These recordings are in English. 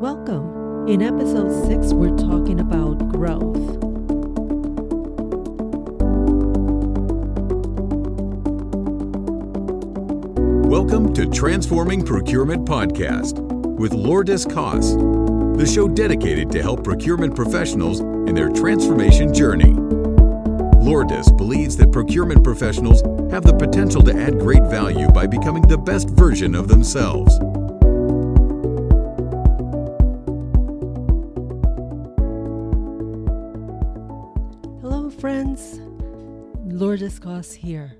Welcome. In episode 6, we're talking about growth. Welcome to Transforming Procurement Podcast with Lourdes Koss, the show dedicated to help procurement professionals in their transformation journey. Lourdes believes that procurement professionals have the potential to add great value by becoming the best version of themselves. Friends. Lourdes Koss here.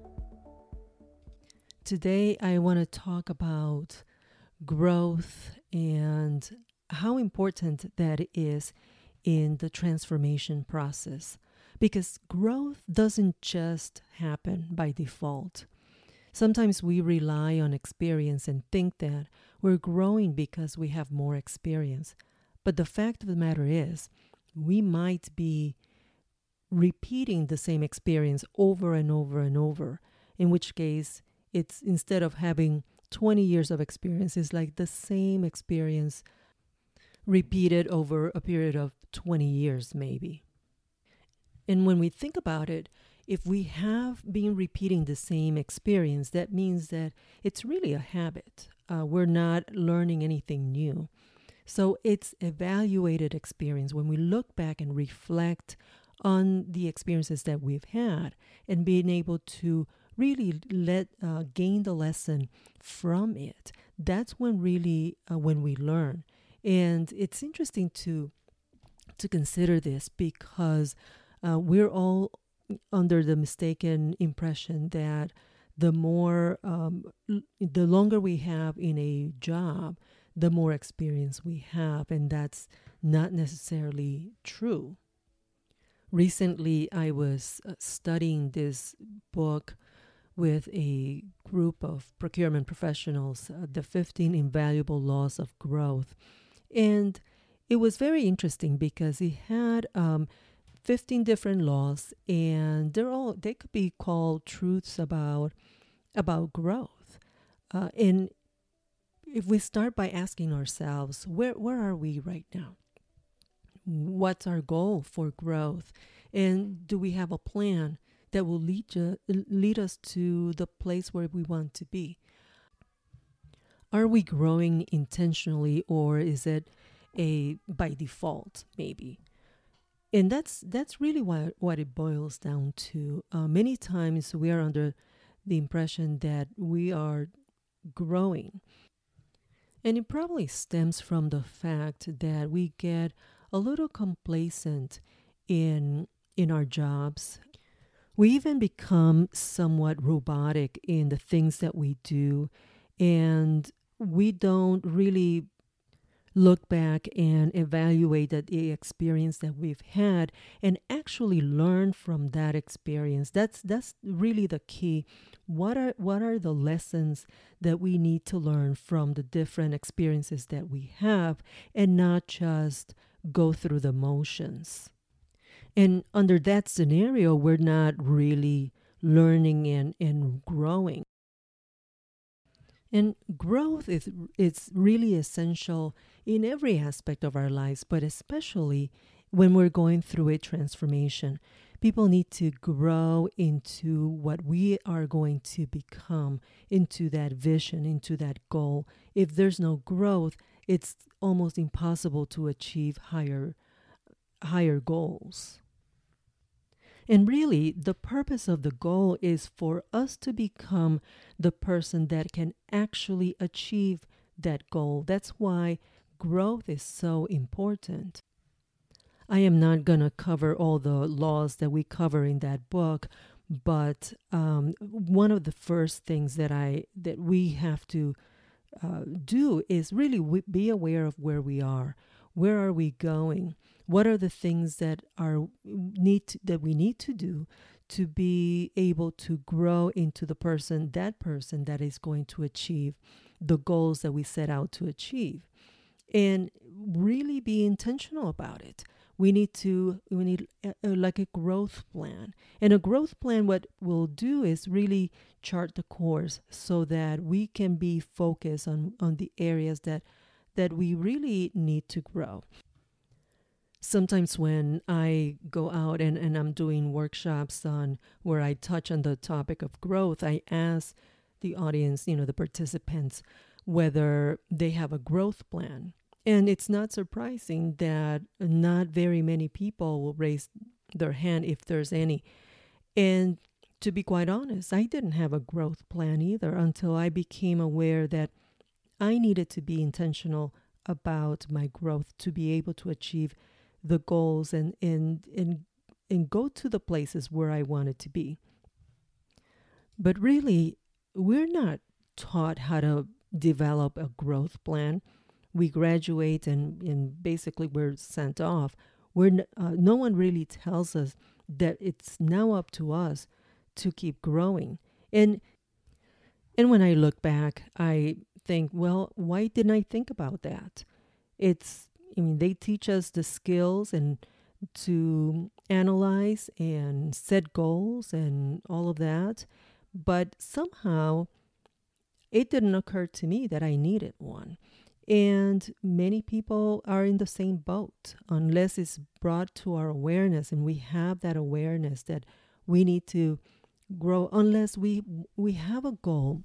Today, I want to talk about growth and how important that is in the transformation process. Because growth doesn't just happen by default. Sometimes we rely on experience and think that we're growing because we have more experience. But the fact of the matter is, we might be repeating the same experience over and over and over, in which case, it's instead of having 20 years of experience, it's like the same experience repeated over a period of 20 years, maybe. And when we think about it, if we have been repeating the same experience, that means that it's really a habit. Uh, we're not learning anything new. So it's evaluated experience. When we look back and reflect on the experiences that we've had and being able to really let uh, gain the lesson from it. That's when really uh, when we learn. And it's interesting to to consider this because uh, we're all under the mistaken impression that the more um, l- the longer we have in a job the more experience we have and that's not necessarily true recently I was uh, studying this book with a group of procurement professionals, uh, The 15 Invaluable Laws of Growth. And it was very interesting because it had um, 15 different laws and they're all they could be called truths about about growth. Uh, and if we start by asking ourselves, where where are we right now? What's our goal for growth? And do we have a plan that will lead you, lead us to the place where we want to be? Are we growing intentionally or is it a by default maybe? And that's that's really what what it boils down to. Uh, many times we are under the impression that we are growing. And it probably stems from the fact that we get a little complacent in in our jobs. We even become somewhat robotic in the things that we do and we don't really look back and evaluate that the experience that we've had and actually learn from that experience that's that's really the key what are what are the lessons that we need to learn from the different experiences that we have and not just go through the motions. And under that scenario, we're not really learning and, and growing. And growth is it's really essential in every aspect of our lives, but especially when we're going through a transformation. People need to grow into what we are going to become, into that vision, into that goal. If there's no growth, it's almost impossible to achieve higher higher goals. And really, the purpose of the goal is for us to become the person that can actually achieve that goal. That's why growth is so important. I am not going to cover all the laws that we cover in that book, but um, one of the first things that I that we have to uh, do is really w- be aware of where we are. Where are we going? What are the things that are need to, that we need to do to be able to grow into the person, that person that is going to achieve the goals that we set out to achieve, and really be intentional about it we need to we need a, a, like a growth plan and a growth plan what we'll do is really chart the course so that we can be focused on on the areas that that we really need to grow. Sometimes when I go out and, and I'm doing workshops on where I touch on the topic of growth, I ask the audience, you know, the participants, whether they have a growth plan. And it's not surprising that not very many people will raise their hand if there's any. And to be quite honest, I didn't have a growth plan either until I became aware that I needed to be intentional about my growth to be able to achieve the goals and and and and go to the places where I wanted to be. But really, we're not taught how to develop a growth plan. We graduate and, and basically we're sent off. We're, uh, no one really tells us that it's now up to us to keep growing. And and when I look back, I think, well, why didn't I think about that? It's I mean, they teach us the skills and to analyze and set goals and all of that, but somehow it didn't occur to me that I needed one. And many people are in the same boat unless it's brought to our awareness and we have that awareness that we need to grow unless we we have a goal.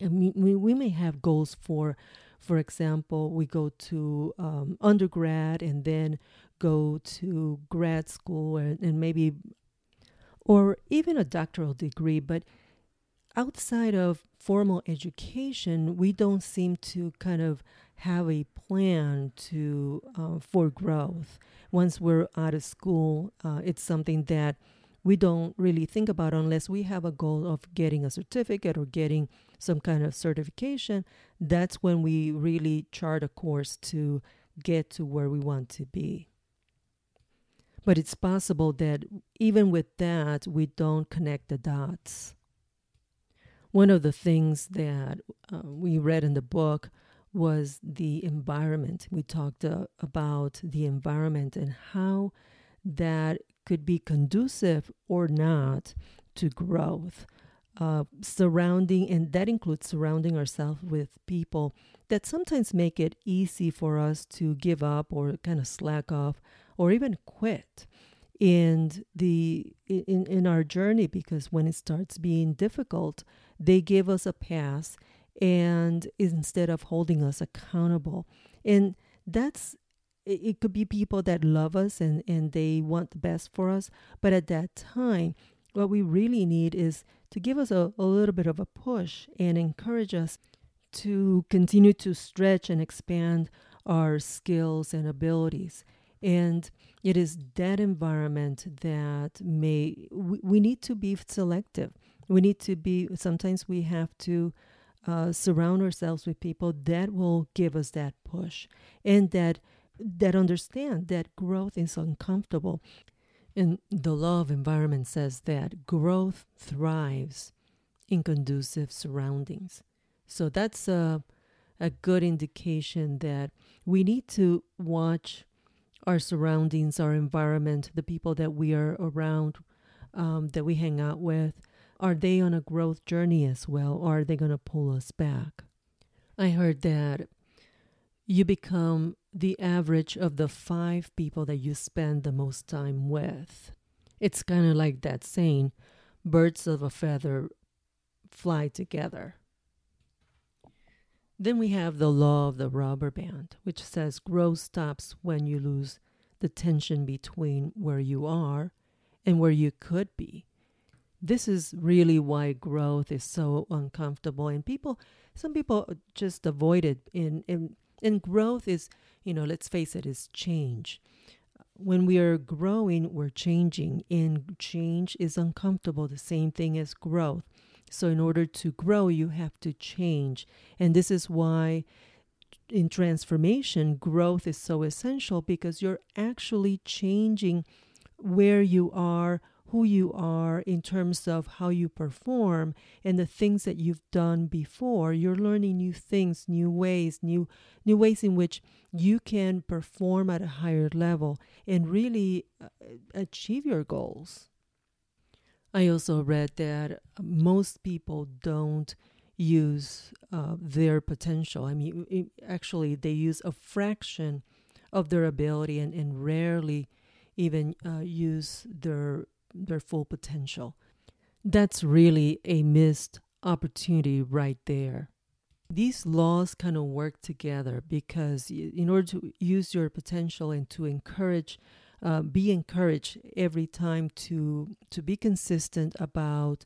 Mean, we, we may have goals for for example, we go to um, undergrad and then go to grad school and, and maybe or even a doctoral degree, but outside of formal education, we don't seem to kind of have a plan to uh, for growth. Once we're out of school, uh, it's something that we don't really think about unless we have a goal of getting a certificate or getting some kind of certification. That's when we really chart a course to get to where we want to be. But it's possible that even with that, we don't connect the dots one of the things that uh, we read in the book was the environment. We talked uh, about the environment and how that could be conducive or not to growth. Uh, surrounding, and that includes surrounding ourselves with people that sometimes make it easy for us to give up or kind of slack off or even quit in the in, in our journey because when it starts being difficult they give us a pass and instead of holding us accountable. And that's it could be people that love us and, and they want the best for us. But at that time, what we really need is to give us a, a little bit of a push and encourage us to continue to stretch and expand our skills and abilities. And it is that environment that may, we, we need to be selective we need to be sometimes we have to uh, surround ourselves with people that will give us that push and that that understand that growth is uncomfortable. And the law of environment says that growth thrives in conducive surroundings. So that's a, a good indication that we need to watch our surroundings our environment the people that we are around um, that we hang out with are they on a growth journey as well, or are they going to pull us back? I heard that you become the average of the five people that you spend the most time with. It's kind of like that saying birds of a feather fly together. Then we have the law of the rubber band, which says growth stops when you lose the tension between where you are and where you could be this is really why growth is so uncomfortable and people some people just avoid it in in and growth is you know let's face it is change. When we are growing we're changing and change is uncomfortable the same thing as growth. So in order to grow you have to change and this is why in transformation growth is so essential because you're actually changing where you are who you are in terms of how you perform and the things that you've done before you're learning new things new ways new new ways in which you can perform at a higher level and really uh, achieve your goals i also read that most people don't use uh, their potential. I mean, actually, they use a fraction of their ability and, and rarely even uh, use their their full potential. That's really a missed opportunity right there. These laws kind of work together because in order to use your potential and to encourage uh, be encouraged every time to to be consistent about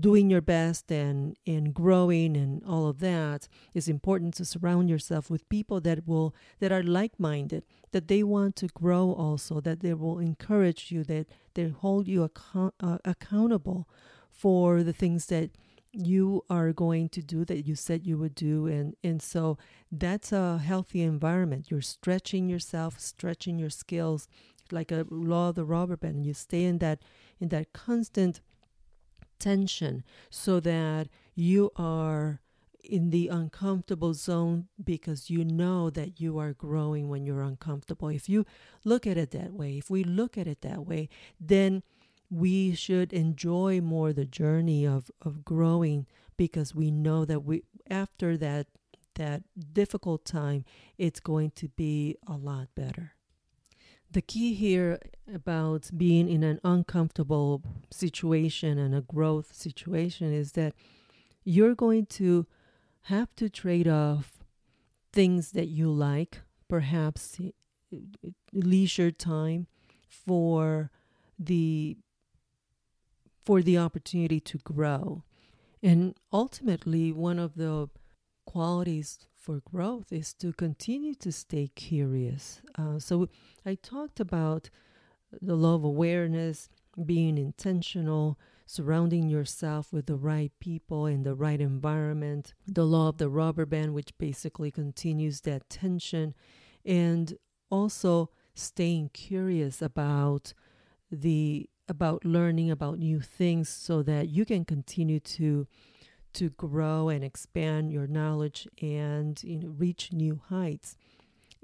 doing your best and and growing and all of that is important to surround yourself with people that will that are like-minded that they want to grow also that they will encourage you that they hold you uh, accountable for the things that you are going to do that you said you would do. And and so that's a healthy environment. You're stretching yourself stretching your skills. Like a law of the rubber band you stay in that in that constant tension so that you are in the uncomfortable zone because you know that you are growing when you're uncomfortable. If you look at it that way, if we look at it that way, then we should enjoy more the journey of, of growing because we know that we after that that difficult time it's going to be a lot better. The key here about being in an uncomfortable situation and a growth situation is that you're going to have to trade off things that you like, perhaps eh, leisure time for the for the opportunity to grow. And ultimately, one of the qualities for growth is to continue to stay curious. Uh, so, I talked about the law of awareness, being intentional, surrounding yourself with the right people in the right environment, the law of the rubber band, which basically continues that tension, and also staying curious about the about learning about new things so that you can continue to to grow and expand your knowledge and you know reach new heights.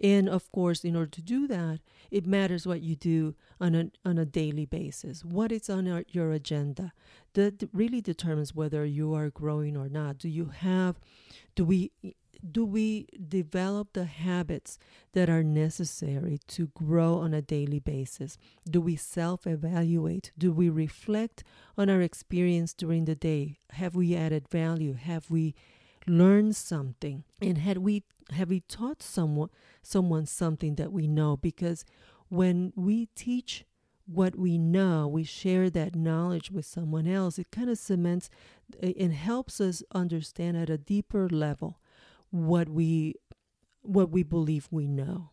And of course in order to do that it matters what you do on a, on a daily basis what is on our, your agenda. That really determines whether you are growing or not. Do you have do we do we develop the habits that are necessary to grow on a daily basis? Do we self evaluate? Do we reflect on our experience during the day? Have we added value? Have we learned something? And had we have we taught someone someone something that we know? Because when we teach what we know, we share that knowledge with someone else, it kind of cements and helps us understand at a deeper level what we what we believe we know.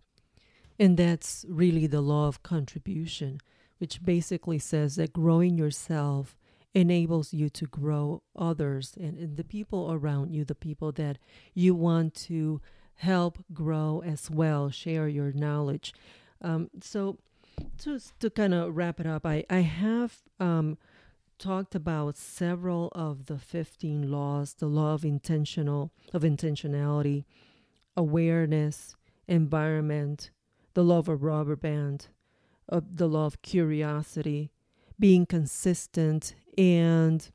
And that's really the law of contribution, which basically says that growing yourself enables you to grow others and, and the people around you, the people that you want to help grow as well, share your knowledge. Um, so, just to kind of wrap it up, I, I have um, talked about several of the 15 laws the law of intentional of intentionality awareness environment the law of a rubber band of the law of curiosity being consistent and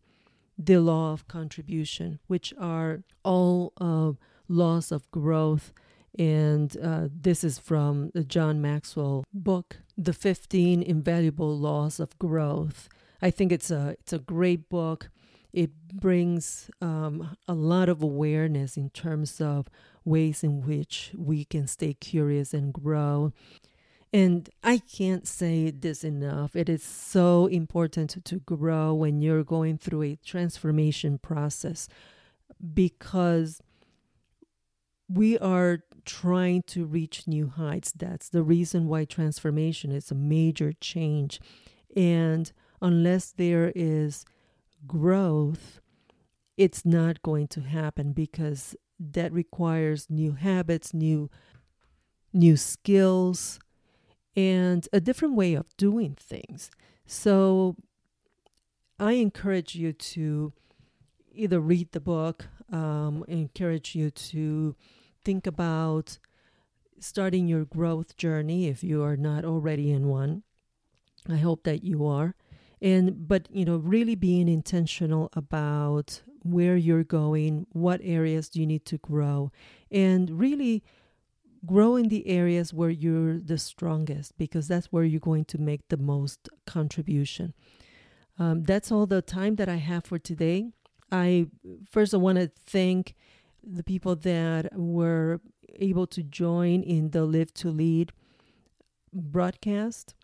the law of contribution which are all uh, laws of growth. And uh, this is from the john maxwell book the 15 invaluable laws of growth I think it's a it's a great book. It brings um, a lot of awareness in terms of ways in which we can stay curious and grow. And I can't say this enough. It is so important to, to grow when you're going through a transformation process because we are trying to reach new heights. That's the reason why transformation is a major change. And unless there is growth, it's not going to happen because that requires new habits, new new skills, and a different way of doing things. So I encourage you to either read the book, um, encourage you to think about starting your growth journey if you are not already in one. I hope that you are and but you know really being intentional about where you're going, what areas do you need to grow, and really grow in the areas where you're the strongest because that's where you're going to make the most contribution. Um, that's all the time that I have for today. I first I want to thank the people that were able to join in the Live to Lead broadcast.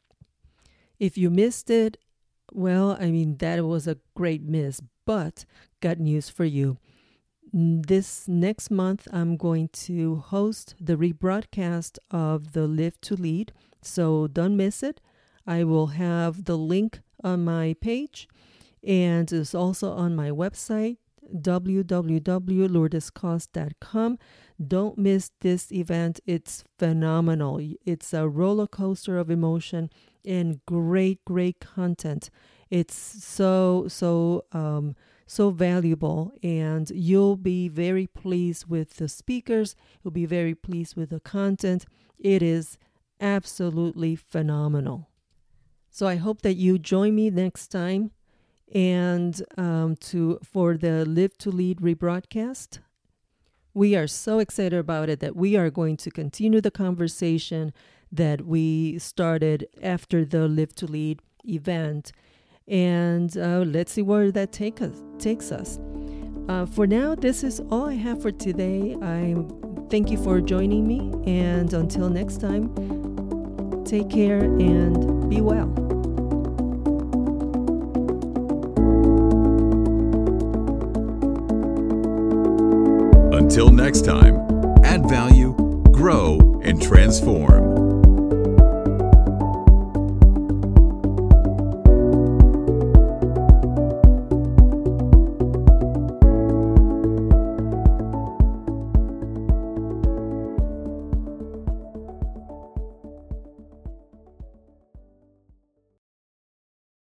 If you missed it, well, I mean, that was a great miss, but got news for you. This next month, I'm going to host the rebroadcast of the Live to Lead, so don't miss it. I will have the link on my page and it's also on my website www.lourdeskoss.com. Don't miss this event. It's phenomenal. It's a roller coaster of emotion and great, great content. It's so, so, um, so valuable, and you'll be very pleased with the speakers. You'll be very pleased with the content. It is absolutely phenomenal. So I hope that you join me next time and um, to for the Live to Lead rebroadcast. We are so excited about it that we are going to continue the conversation that we started after the Live to Lead event, and uh, let's see where that take us, takes us. Uh, for now, this is all I have for today. I thank you for joining me, and until next time, take care and be well. Until next time, add value, grow, and transform.